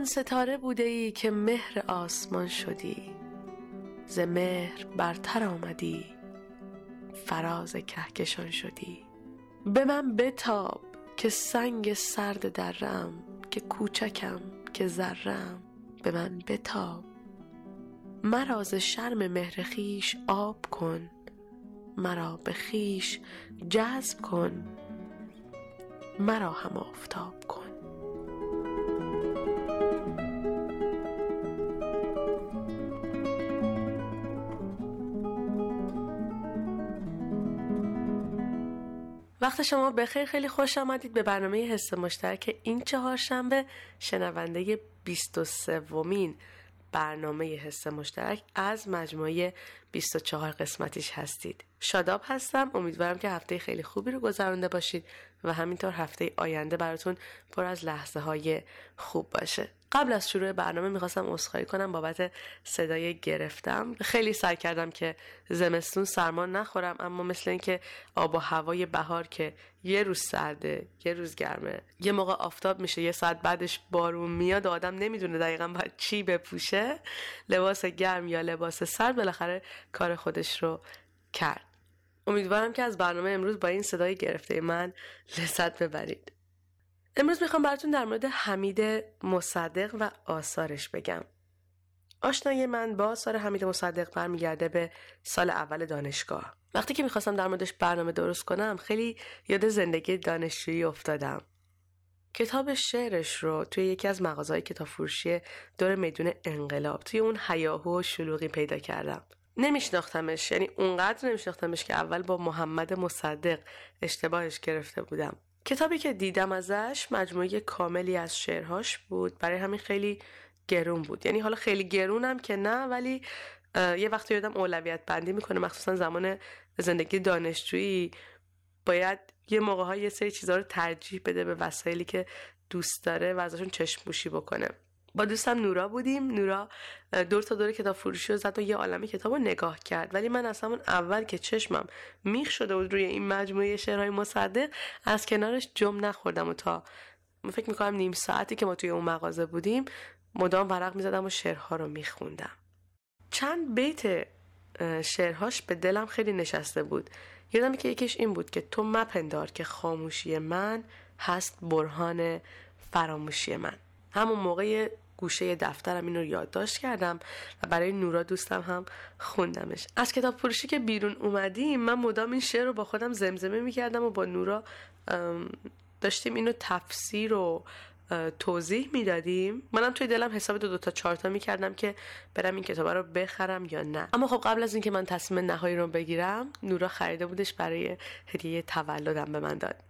آن ستاره بوده ای که مهر آسمان شدی. ز مهر برتر آمدی. فراز کهکشان شدی. به من بتاب که سنگ سرد درم که کوچکم که ذرم به من بتاب. مرا ز شرم مهر خویش آب کن. مرا به خویش جذب کن. مرا هم آفتاب کن. وقت شما بخیر خیلی خوش آمدید به برنامه حس مشترک این چهارشنبه شنونده 23 ومین برنامه حس مشترک از مجموعه 24 قسمتیش هستید. شاداب هستم امیدوارم که هفته خیلی خوبی رو گذرانده باشید و همینطور هفته آینده براتون پر از لحظه های خوب باشه. قبل از شروع برنامه می‌خواستم اصخایی کنم بابت صدای گرفتم. خیلی سعی کردم که زمستون سرما نخورم اما مثل اینکه آب و هوای بهار که یه روز سرده یه روز گرمه یه موقع آفتاب میشه یه ساعت بعدش بارون میاد و آدم نمی‌دونه دقیقا باید چی بپوشه. لباس گرم یا لباس سرد بالاخره کار خودش رو کرد. امیدوارم که از برنامه امروز با این صدای گرفته من لذت ببرید. امروز می‌خوام براتون در مورد حمید مصدق و آثارش بگم. آشنایی من با آثار حمید مصدق برمیگرده به سال اول دانشگاه. وقتی که می‌خواستم در موردش برنامه درست کنم خیلی یاد زندگی دانشجویی افتادم. کتاب شعرش رو توی یکی از مغازهای کتاب فروشی دور میدون انقلاب توی اون حیاهو شلوغی پیدا کردم. نمیشناختمش یعنی اونقدر نمیشناختمش که اول با محمد مصدق اشتباهش گرفته بودم. کتابی که دیدم ازش مجموعه کاملی از شعرهاش بود. برای همین خیلی گرون بود. یعنی حالا خیلی گرونم که نه ولی یه وقتی یادم اولویت بندی می‌کنه مخصوصا زمان زندگی دانشجویی باید یه موقع یه سری چیزها رو ترجیح بده به وسایلی که دوست داره و ازشون چشم بکنه. با دوستم نورا بودیم. نورا دور تا دور کتاب فروشی رو زد و یه عالمی کتاب رو نگاه کرد. ولی من از همون اول که چشمم میخ شده بود روی این مجموعه شعرهای مصدق از کنارش جم نخوردم و تا فکر می‌کنم نیم ساعتی که ما توی اون مغازه بودیم مدام ورق می‌زدم و شعرها رو میخوندم. چند بیت شعرهاش به دلم خیلی نشسته بود. یادم که یکیش این بود که تو مپندار که خاموشی من هست برهان فراموشی من. همون موقع گوشه دفترم این رو یادداشت کردم و برای نورا دوستم هم خوندمش. از کتاب فروشی که بیرون اومدیم من مدام این شعر رو با خودم زمزمه می‌کردم و با نورا داشتیم اینو تفسیر و توضیح می‌دادیم. منم توی دلم حساب دو, دو تا چارتا می‌کردم که برم این کتاب رو بخرم یا نه. اما خب قبل از اینکه من تصمیم نهایی رو بگیرم نورا خریده بودش برای هدیه تولدم به من داد.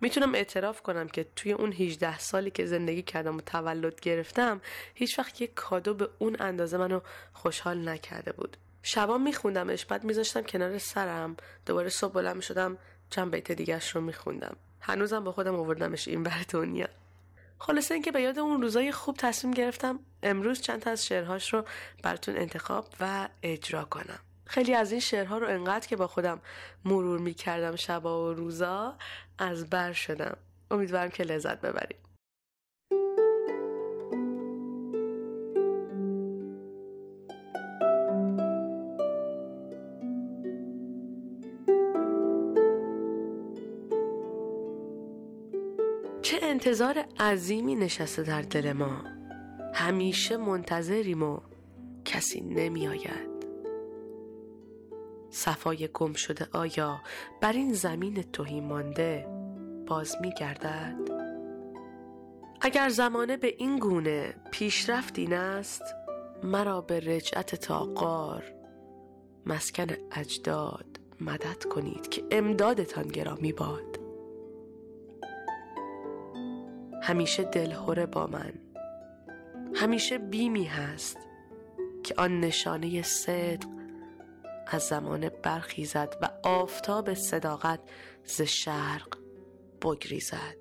می‌تونم اعتراف کنم که توی اون 18 سالی که زندگی کردم و تولد گرفتم هیچ وقت یک کادو به اون اندازه منو خوشحال نکرده بود. شبا میخوندمش بعد میذاشتم کنار سرم دوباره صبح بلند شدم چند بیت دیگرش رو میخوندم. هنوزم با خودم آوردمش این بر دنیا. خلاصه اینکه به یاد اون روزای خوب تصمیم گرفتم امروز چند تا از شعرهاش رو براتون انتخاب و اجرا کنم. خیلی از این شعرها رو انقدر که با خودم مرور می کردم شبا و روزا از بر شدم. امیدوارم که لذت ببرید. چه انتظار عظیمی نشسته در دل ما. همیشه منتظریم و کسی نمی آید صفای گم شده آیا بر این زمین توهی مانده باز می گردد؟ اگر زمانه به این گونه پیشرفت این است مرا به رجعت تاقار مسکن اجداد مدد کنید که امدادتان گرامی باد همیشه دلهوره با من همیشه بیمی هست که آن نشانه صدق از زمان برخیزد و آفتاب صداقت ز شرق بگریزد.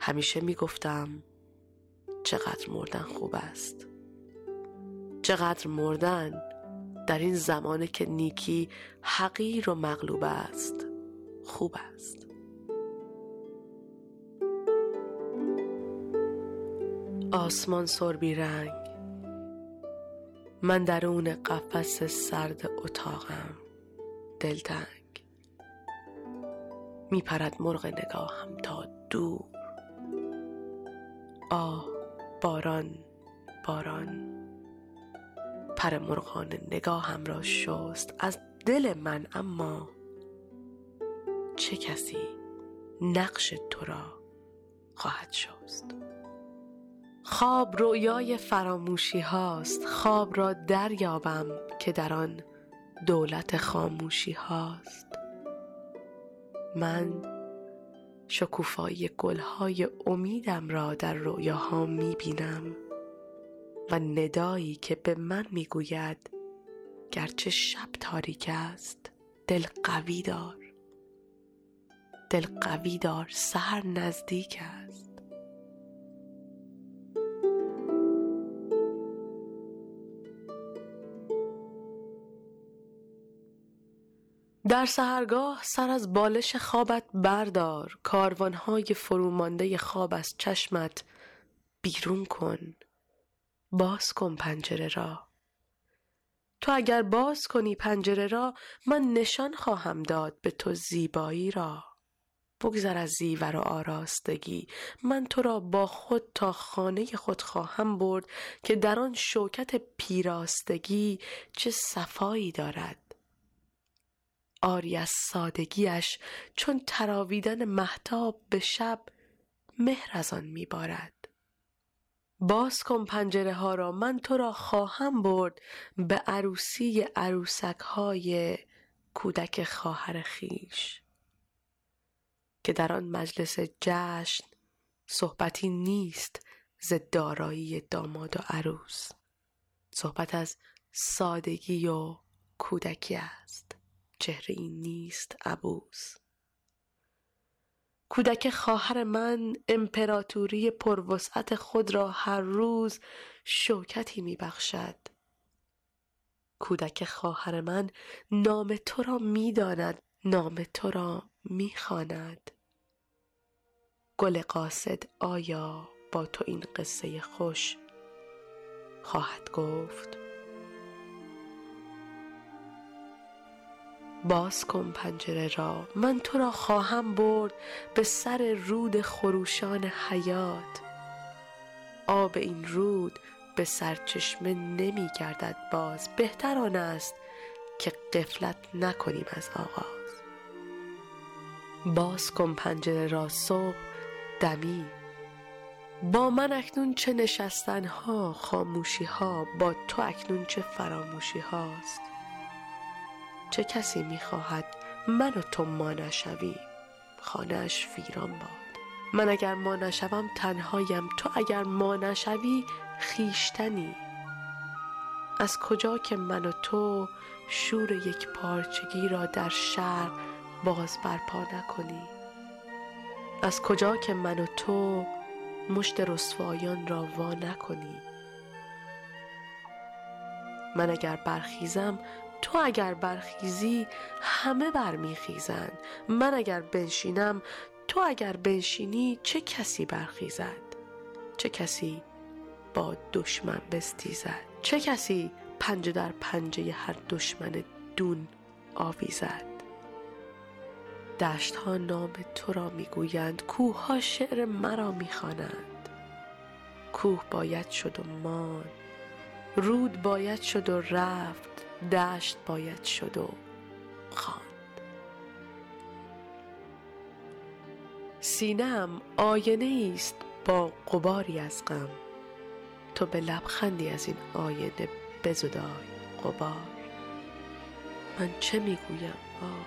همیشه می‌گفتم چقدر مردن خوب است. چقدر مردن در این زمانه که نیکی حقیر و مغلوب است خوب است. آسمان سربی رنگ من درون قفس سرد اتاقم دلتنگ. میپرد مرغ نگاهم تا دور. آه باران باران. پر مرغان نگاهم را شست از دل من اما چه کسی نقش تو را خواهد شست؟ خواب رویای فراموشی هاست. خواب را دریابم که در آن دولت خاموشی هاست. من شکوفایی گلهای امیدم را در رویاها می بینم و ندایی که به من می گوید گرچه شب تاریک است دل قوی دار. دل قوی دار سهر نزدیک است. در سهرگاه سر از بالش خوابت بردار. کاروانهای فرومانده خواب از چشمت بیرون کن. باز کن پنجره را. تو اگر باز کنی پنجره را من نشان خواهم داد به تو زیبایی را. بگذر از زیور و آراستگی. من تو را با خود تا خانه خود خواهم برد که در آن شوکت پیراستگی چه صفایی دارد. آری از سادگیش چون تراویدن محتاب به شب مهر از آن میبارد. باز کن پنجره ها را من تو را خواهم برد به عروسی عروسک های کودک خواهر خیش. که در آن مجلس جشن صحبتی نیست ز دارایی داماد و عروس. صحبت از سادگی و کودکی است. چهره این نیست عبوس. کودک خواهر من امپراتوری پروسعت خود را هر روز شوکتی می بخشد کودک خواهر من نام تو را می داند نام تو را می خواند گل قاصد آیا با تو این قصه خوش خواهد گفت؟ باز کن پنجره را. من تو را خواهم برد به سر رود خروشان حیات. آب این رود به سرچشمه نمی گردد باز. بهتر آن است که قفلت نکنیم از آغاز. باز کن پنجره را صبح دمی. با من اکنون چه نشستن ها خاموشی ها با تو اکنون چه فراموشی هاست چه کسی می‌خواهد من و تو ما نشویم؟ خانهاش ویران باد. من اگر ما نشوم تنهایم. تو اگر ما نشوی خیشتنی از کجا که من و تو شور یک پارچگی را در شرق باز برپا نکنی؟ از کجا که من و تو مشت رسوایان را وا نکنی؟ من اگر برخیزم تو اگر برخیزی همه برمیخیزند من اگر بنشینم تو اگر بنشینی چه کسی برخیزد؟ چه کسی با دشمن بستیزد؟ چه کسی پنجه در پنجه هر دشمن دون آویزد؟ دشت ها نام تو را می‌گویند کوه ها شعر مرا می‌خوانند. کوه باید شد و مان رود باید شد و رفت. دشت باید شد و خواند. سینم آینه است با قباری از غم. تو به لبخندی از این آینه بزدای قبار من چه می‌گویم؟ آه.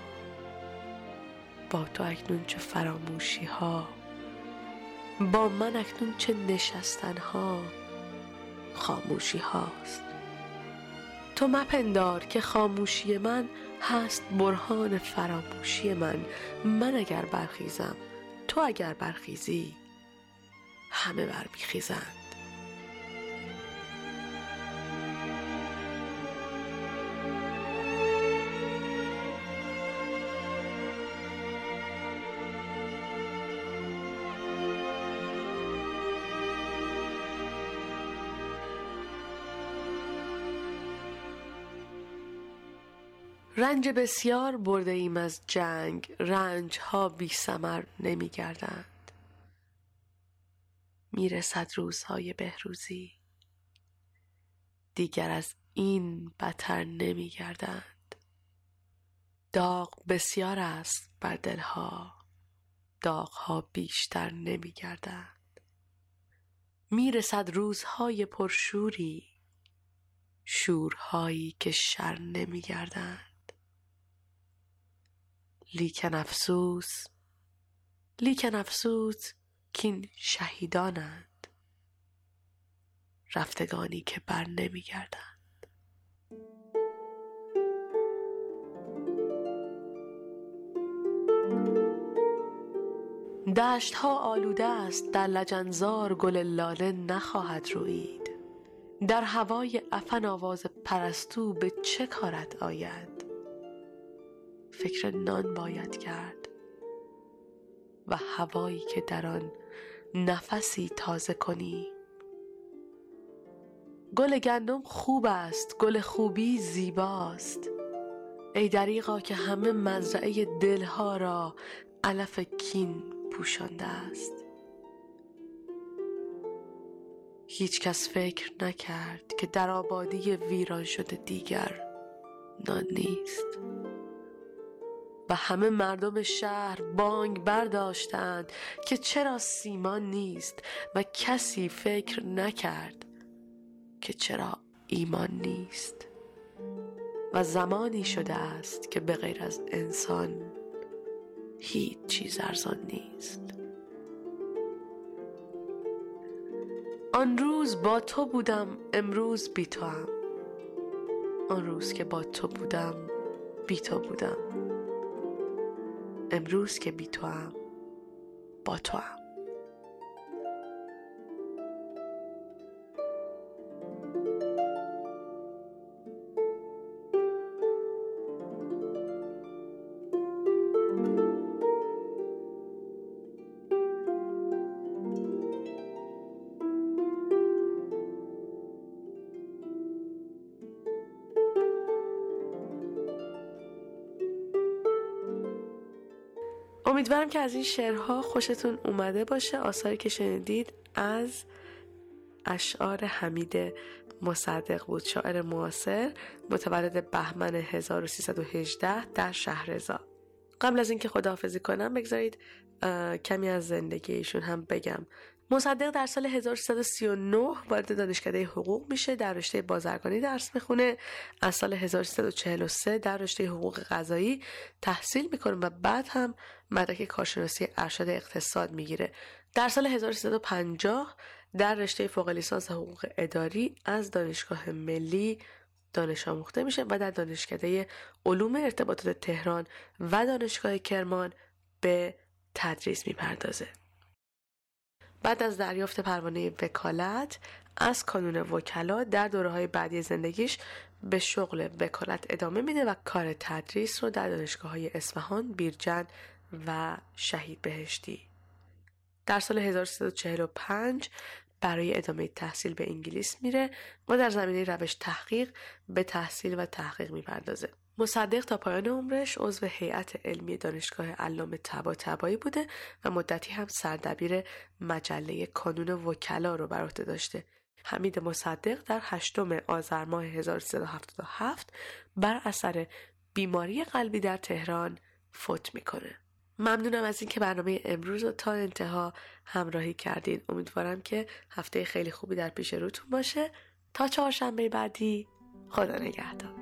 با تو اکنون چه فراموشی ها با من اکنون چه نشستن ها خاموشی هاست. تو مپندار که خاموشی من هست برهان فراموشی من. من اگر برخیزم تو اگر برخیزی همه برمیخیزند رنج بسیار برده ایم از جنگ. رنج ها بی سمر نمی گردند می رسد روزهای بهروزی. دیگر از این بتر نمی گردند داغ بسیار است بر دلها. داغها بیشتر نمی گردند می رسد روزهای پرشوری. شورهایی که شر نمی گردند لیکن افسوس لیکن افسوس کین شهیدانند. رفتگانی که بر نمیگردند. دشت ها آلوده است در لجنزار گل لاله نخواهد روید. در هوای افن آواز پرستو به چه کارت آید؟ فکر نان باید کرد و هوایی که در آن نفسی تازه کنی. گل گندم خوب است گل خوبی زیباست. ای دریغا که همه مزرعه دلها را علف کین پوشانده است. هیچ کس فکر نکرد که در آبادی ویران شده دیگر نان نیست. و همه مردم شهر بانگ برداشتند که چرا سیمان نیست و کسی فکر نکرد که چرا ایمان نیست. و زمانی شده است که به غیر از انسان هیچ چیز ارزان نیست. آن روز با تو بودم امروز بی تو هم. آن روز که با تو بودم بی تو بودم. امروز که بی تو هم با تو هم امیدوارم که از این شعرها خوشتون اومده باشه. آثاری که شنیدید از اشعار حمید مصدق بود شاعر معاصر متولد بهمن 1318 در شهرزاد قبل از اینکه خداحافظی کنم بگذارید کمی از زندگی ایشون هم بگم. مصدق در سال 1339 وارد دانشکده حقوق میشه در رشته بازرگانی درس می‌خونه. از سال 1343 در رشته حقوق قضایی تحصیل می‌کنه و بعد هم مدرک کارشناسی ارشد اقتصاد می‌گیره. در سال 1350 در رشته فوق لیسانس حقوق اداری از دانشگاه ملی دانش آموخته میشه و در دانشکده علوم ارتباطات تهران و دانشگاه کرمان به تدریس می‌پردازه. بعد از دریافت پروانه وکالت از کانون وکلا در دوره های بعدی زندگیش به شغل وکالت ادامه میده و کار تدریس رو در دانشگاه های اصفهان، بیرجن و شهید بهشتی. در سال 1345 برای ادامه تحصیل به انگلیس میره و در زمینه روش تحقیق به تحصیل و تحقیق می‌پردازه. مصدق تا پایان عمرش عضو هیئت علمی دانشگاه علامه تبا تبایی بوده و مدتی هم سردبیر مجله کانون وکلا رو بر عهده داشته. حمید مصدق در هشتم آذر ماه 1377 بر اثر بیماری قلبی در تهران فوت می‌کنه. ممنونم از اینکه برنامه امروز رو تا انتها همراهی کردین. امیدوارم که هفته خیلی خوبی در پیش روتون باشه. تا چهارشنبه بعدی خدا نگهدار.